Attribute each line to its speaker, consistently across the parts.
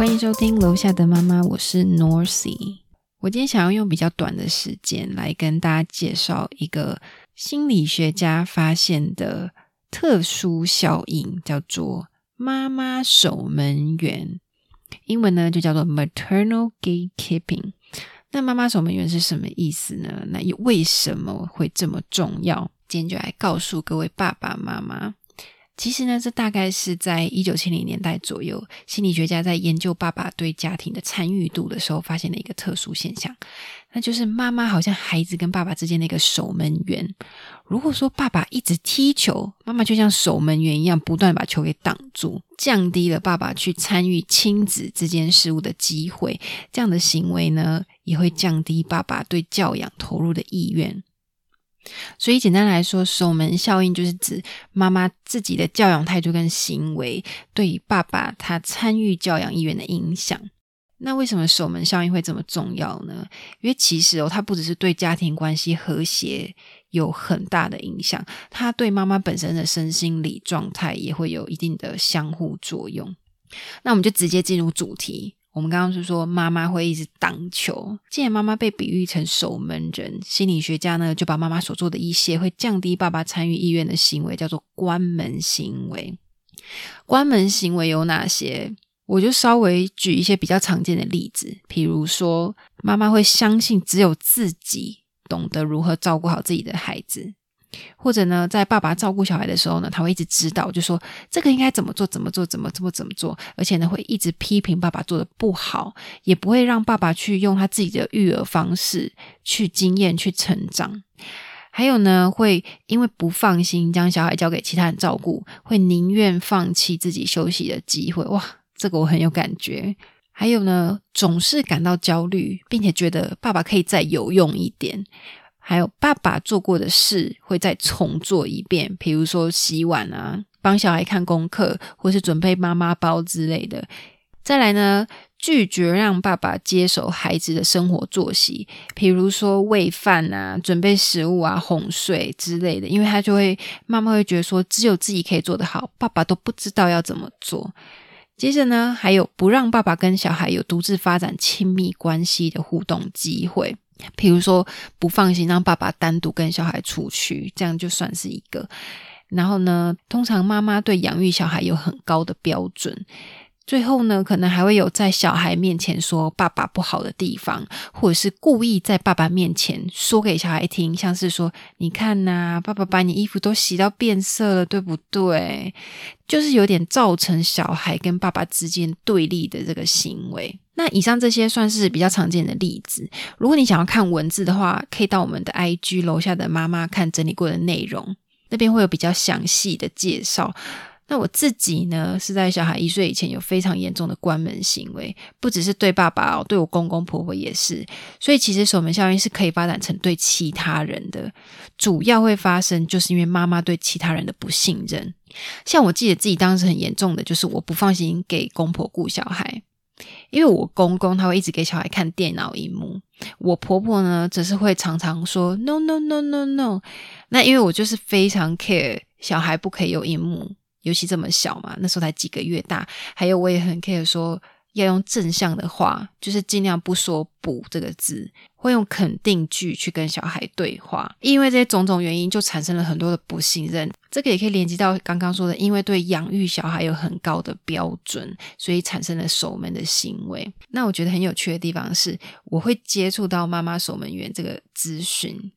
Speaker 1: 欢迎收听楼下的妈妈，我是 Norcy。我今天想要用比较短的时间来跟大家介绍一个心理学家发现的特殊效应，叫做“妈妈守门员”。英文呢就叫做 “maternal gatekeeping”。那“妈妈守门员”是什么意思呢？那又为什么会这么重要？今天就来告诉各位爸爸妈妈。其实呢，这大概是在一九七零年代左右，心理学家在研究爸爸对家庭的参与度的时候，发现了一个特殊现象，那就是妈妈好像孩子跟爸爸之间的一个守门员。如果说爸爸一直踢球，妈妈就像守门员一样，不断把球给挡住，降低了爸爸去参与亲子之间事物的机会。这样的行为呢，也会降低爸爸对教养投入的意愿。所以，简单来说，守门效应就是指妈妈自己的教养态度跟行为对爸爸他参与教养意愿的影响。那为什么守门效应会这么重要呢？因为其实哦，它不只是对家庭关系和谐有很大的影响，它对妈妈本身的身心理状态也会有一定的相互作用。那我们就直接进入主题。我们刚刚是说妈妈会一直挡球，既然妈妈被比喻成守门人，心理学家呢就把妈妈所做的一些会降低爸爸参与意愿的行为叫做关门行为。关门行为有哪些？我就稍微举一些比较常见的例子，譬如说妈妈会相信只有自己懂得如何照顾好自己的孩子。或者呢，在爸爸照顾小孩的时候呢，他会一直指导，就说这个应该怎么做，怎么做，怎么怎么怎么做，而且呢，会一直批评爸爸做的不好，也不会让爸爸去用他自己的育儿方式去经验去成长。还有呢，会因为不放心将小孩交给其他人照顾，会宁愿放弃自己休息的机会。哇，这个我很有感觉。还有呢，总是感到焦虑，并且觉得爸爸可以再有用一点。还有爸爸做过的事会再重做一遍，比如说洗碗啊，帮小孩看功课，或是准备妈妈包之类的。再来呢，拒绝让爸爸接手孩子的生活作息，比如说喂饭啊、准备食物啊、哄睡之类的，因为他就会妈妈会觉得说，只有自己可以做得好，爸爸都不知道要怎么做。接着呢，还有不让爸爸跟小孩有独自发展亲密关系的互动机会。譬如说不放心让爸爸单独跟小孩出去，这样就算是一个。然后呢，通常妈妈对养育小孩有很高的标准。最后呢，可能还会有在小孩面前说爸爸不好的地方，或者是故意在爸爸面前说给小孩听，像是说：“你看呐，爸爸把你衣服都洗到变色了，对不对？”就是有点造成小孩跟爸爸之间对立的这个行为。那以上这些算是比较常见的例子。如果你想要看文字的话，可以到我们的 IG 楼下的妈妈看整理过的内容，那边会有比较详细的介绍。那我自己呢，是在小孩一岁以前有非常严重的关门行为，不只是对爸爸哦，对我公公婆婆也是。所以其实守门效应是可以发展成对其他人的，主要会发生就是因为妈妈对其他人的不信任。像我记得自己当时很严重的就是我不放心给公婆顾小孩，因为我公公他会一直给小孩看电脑荧幕，我婆婆呢则是会常常说 no no no no no。那因为我就是非常 care 小孩不可以有荧幕。尤其这么小嘛，那时候才几个月大。还有，我也很 care 说要用正向的话，就是尽量不说“不”这个字，会用肯定句去跟小孩对话。因为这些种种原因，就产生了很多的不信任。这个也可以连接到刚刚说的，因为对养育小孩有很高的标准，所以产生了守门的行为。那我觉得很有趣的地方是，我会接触到妈妈守门员这个咨询。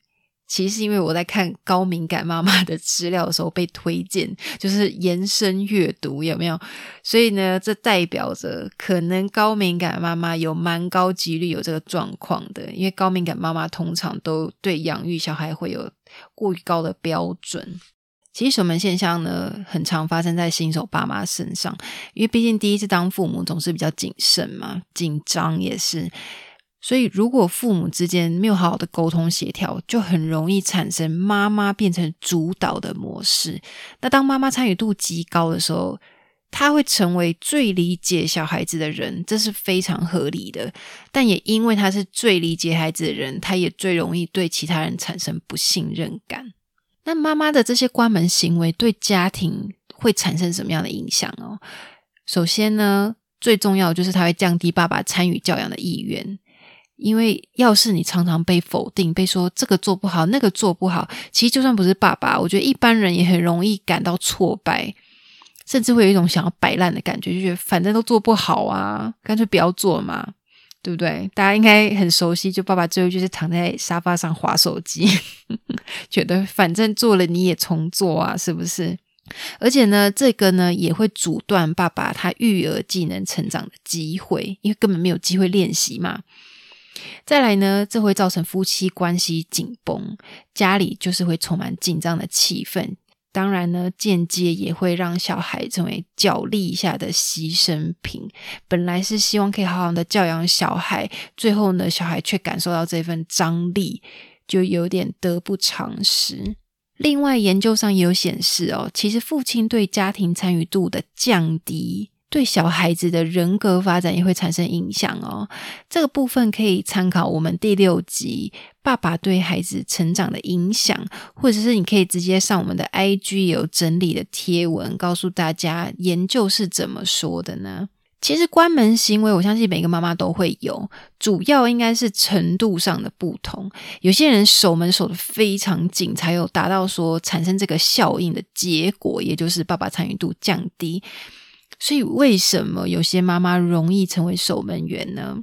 Speaker 1: 其实是因为我在看高敏感妈妈的资料的时候被推荐，就是延伸阅读有没有？所以呢，这代表着可能高敏感妈妈有蛮高几率有这个状况的，因为高敏感妈妈通常都对养育小孩会有过于高的标准。其实守门现象呢，很常发生在新手爸妈身上，因为毕竟第一次当父母总是比较谨慎嘛，紧张也是。所以，如果父母之间没有好好的沟通协调，就很容易产生妈妈变成主导的模式。那当妈妈参与度极高的时候，她会成为最理解小孩子的人，这是非常合理的。但也因为她是最理解孩子的人，她也最容易对其他人产生不信任感。那妈妈的这些关门行为对家庭会产生什么样的影响哦？首先呢？最重要就是它会降低爸爸参与教养的意愿。因为要是你常常被否定，被说这个做不好，那个做不好，其实就算不是爸爸，我觉得一般人也很容易感到挫败，甚至会有一种想要摆烂的感觉，就觉得反正都做不好啊，干脆不要做嘛，对不对？大家应该很熟悉，就爸爸最后就是躺在沙发上划手机，觉得反正做了你也重做啊，是不是？而且呢，这个呢也会阻断爸爸他育儿技能成长的机会，因为根本没有机会练习嘛。再来呢，这会造成夫妻关系紧绷，家里就是会充满紧张的气氛。当然呢，间接也会让小孩成为角力下的牺牲品。本来是希望可以好好的教养小孩，最后呢，小孩却感受到这份张力，就有点得不偿失。另外，研究上也有显示哦，其实父亲对家庭参与度的降低。对小孩子的人格发展也会产生影响哦。这个部分可以参考我们第六集《爸爸对孩子成长的影响》，或者是你可以直接上我们的 IG 有整理的贴文，告诉大家研究是怎么说的呢？其实关门行为，我相信每个妈妈都会有，主要应该是程度上的不同。有些人守门守的非常紧，才有达到说产生这个效应的结果，也就是爸爸参与度降低。所以，为什么有些妈妈容易成为守门员呢？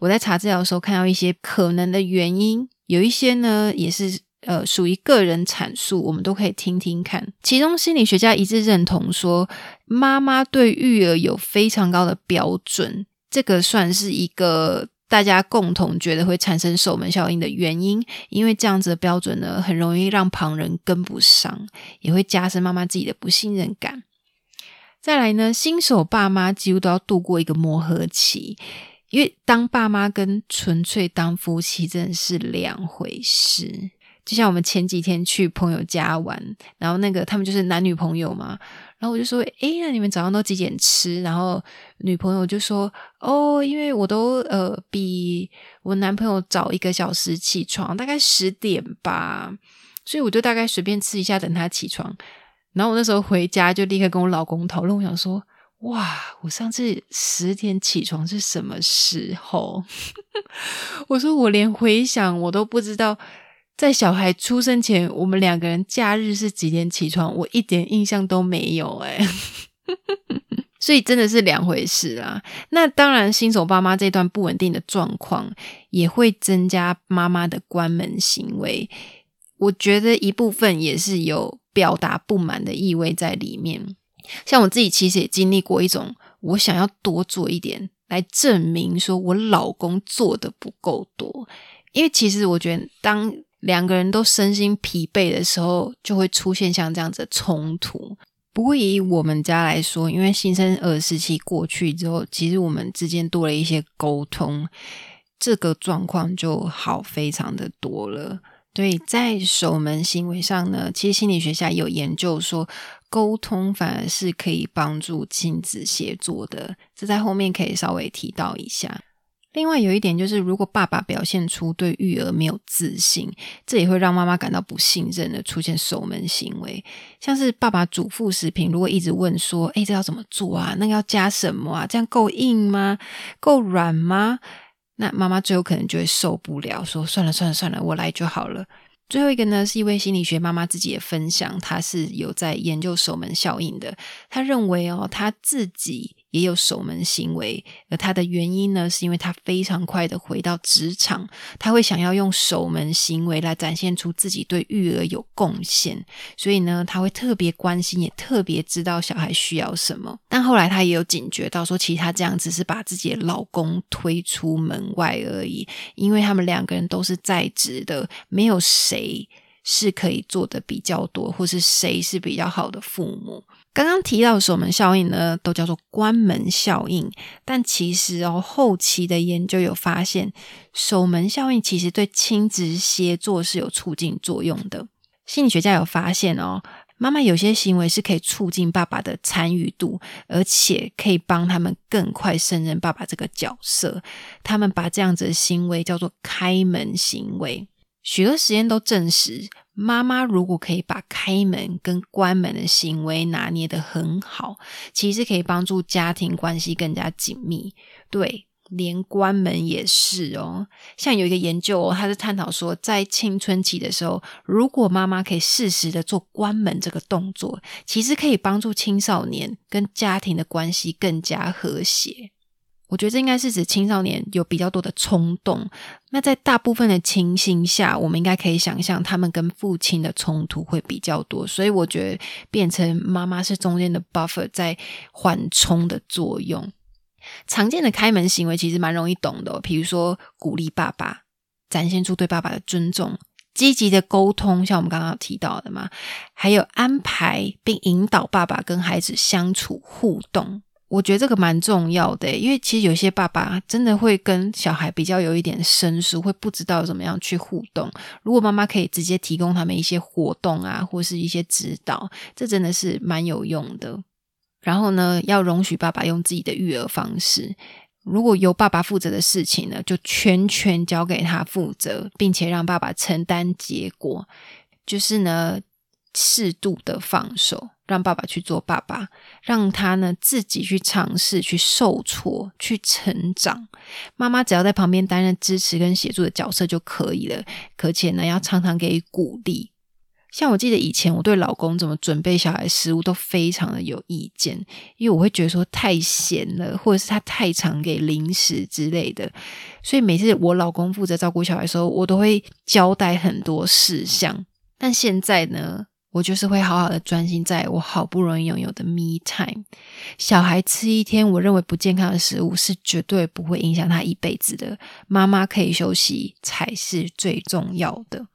Speaker 1: 我在查资料的时候看到一些可能的原因，有一些呢也是呃属于个人阐述，我们都可以听听看。其中，心理学家一致认同说，妈妈对育儿有非常高的标准，这个算是一个大家共同觉得会产生守门效应的原因。因为这样子的标准呢，很容易让旁人跟不上，也会加深妈妈自己的不信任感。再来呢，新手爸妈几乎都要度过一个磨合期，因为当爸妈跟纯粹当夫妻真的是两回事。就像我们前几天去朋友家玩，然后那个他们就是男女朋友嘛，然后我就说：“诶，那你们早上都几点吃？”然后女朋友就说：“哦，因为我都呃比我男朋友早一个小时起床，大概十点吧，所以我就大概随便吃一下，等他起床。”然后我那时候回家就立刻跟我老公讨论，我想说，哇，我上次十点起床是什么时候？我说我连回想我都不知道，在小孩出生前，我们两个人假日是几点起床，我一点印象都没有哎。所以真的是两回事啊。那当然，新手爸妈这段不稳定的状况，也会增加妈妈的关门行为。我觉得一部分也是有。表达不满的意味在里面，像我自己其实也经历过一种，我想要多做一点来证明说我老公做的不够多，因为其实我觉得当两个人都身心疲惫的时候，就会出现像这样子的冲突。不过以我们家来说，因为新生儿时期过去之后，其实我们之间多了一些沟通，这个状况就好非常的多了。对在守门行为上呢，其实心理学下有研究说，沟通反而是可以帮助亲子协作的。这在后面可以稍微提到一下。另外有一点就是，如果爸爸表现出对育儿没有自信，这也会让妈妈感到不信任的出现守门行为。像是爸爸煮副食品，如果一直问说：“哎，这要怎么做啊？那个要加什么啊？这样够硬吗？够软吗？”那妈妈最有可能就会受不了，说算了算了算了，我来就好了。最后一个呢，是一位心理学妈妈自己的分享，她是有在研究守门效应的。她认为哦，她自己。也有守门行为，而他的原因呢，是因为他非常快的回到职场，他会想要用守门行为来展现出自己对育儿有贡献，所以呢，他会特别关心，也特别知道小孩需要什么。但后来他也有警觉到，说其实他这样只是把自己的老公推出门外而已，因为他们两个人都是在职的，没有谁是可以做的比较多，或是谁是比较好的父母。刚刚提到守门效应呢，都叫做关门效应。但其实哦，后期的研究有发现，守门效应其实对亲子协作是有促进作用的。心理学家有发现哦，妈妈有些行为是可以促进爸爸的参与度，而且可以帮他们更快胜任爸爸这个角色。他们把这样子的行为叫做开门行为。许多实验都证实，妈妈如果可以把开门跟关门的行为拿捏得很好，其实可以帮助家庭关系更加紧密。对，连关门也是哦。像有一个研究哦，他是探讨说，在青春期的时候，如果妈妈可以适时的做关门这个动作，其实可以帮助青少年跟家庭的关系更加和谐。我觉得这应该是指青少年有比较多的冲动。那在大部分的情形下，我们应该可以想象他们跟父亲的冲突会比较多。所以我觉得变成妈妈是中间的 buffer，在缓冲的作用。常见的开门行为其实蛮容易懂的，比如说鼓励爸爸，展现出对爸爸的尊重，积极的沟通，像我们刚刚提到的嘛，还有安排并引导爸爸跟孩子相处互动。我觉得这个蛮重要的，因为其实有些爸爸真的会跟小孩比较有一点生疏，会不知道怎么样去互动。如果妈妈可以直接提供他们一些活动啊，或是一些指导，这真的是蛮有用的。然后呢，要容许爸爸用自己的育儿方式。如果由爸爸负责的事情呢，就全权交给他负责，并且让爸爸承担结果。就是呢。适度的放手，让爸爸去做爸爸，让他呢自己去尝试、去受挫、去成长。妈妈只要在旁边担任支持跟协助的角色就可以了。而且呢，要常常给予鼓励。像我记得以前我对老公怎么准备小孩食物都非常的有意见，因为我会觉得说太咸了，或者是他太常给零食之类的。所以每次我老公负责照顾小孩的时候，我都会交代很多事项。但现在呢？我就是会好好的专心在我好不容易拥有的 me time。小孩吃一天我认为不健康的食物是绝对不会影响他一辈子的。妈妈可以休息才是最重要的。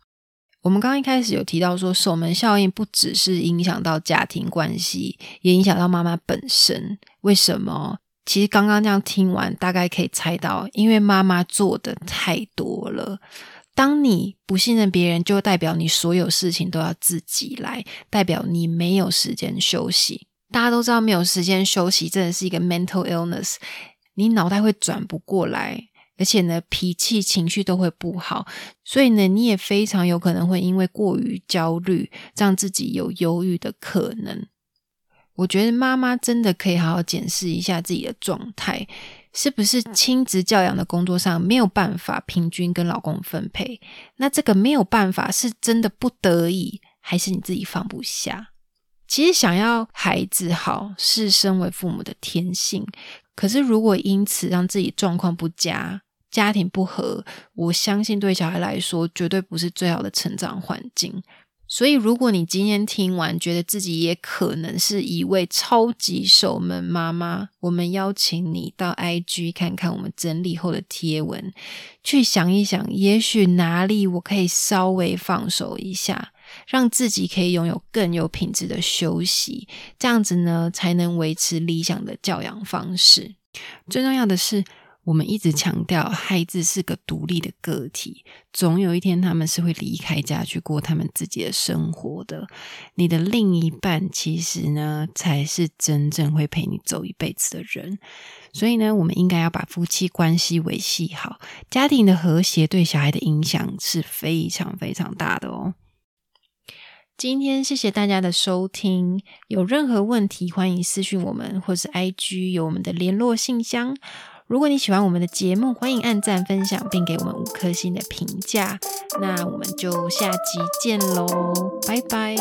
Speaker 1: 我们刚刚一开始有提到说，守门效应不只是影响到家庭关系，也影响到妈妈本身。为什么？其实刚刚这样听完，大概可以猜到，因为妈妈做的太多了。当你不信任别人，就代表你所有事情都要自己来，代表你没有时间休息。大家都知道，没有时间休息真的是一个 mental illness，你脑袋会转不过来，而且呢，脾气、情绪都会不好。所以呢，你也非常有可能会因为过于焦虑，让自己有忧郁的可能。我觉得妈妈真的可以好好检视一下自己的状态。是不是亲子教养的工作上没有办法平均跟老公分配？那这个没有办法是真的不得已，还是你自己放不下？其实想要孩子好是身为父母的天性，可是如果因此让自己状况不佳、家庭不和，我相信对小孩来说绝对不是最好的成长环境。所以，如果你今天听完，觉得自己也可能是一位超级守门妈妈，我们邀请你到 IG 看看我们整理后的贴文，去想一想，也许哪里我可以稍微放手一下，让自己可以拥有更有品质的休息，这样子呢，才能维持理想的教养方式。最重要的是。我们一直强调，孩子是个独立的个体，总有一天他们是会离开家去过他们自己的生活的。你的另一半其实呢，才是真正会陪你走一辈子的人。所以呢，我们应该要把夫妻关系维系好，家庭的和谐对小孩的影响是非常非常大的哦。今天谢谢大家的收听，有任何问题欢迎私讯我们，或是 IG 有我们的联络信箱。如果你喜欢我们的节目，欢迎按赞、分享，并给我们五颗星的评价。那我们就下集见喽，拜拜。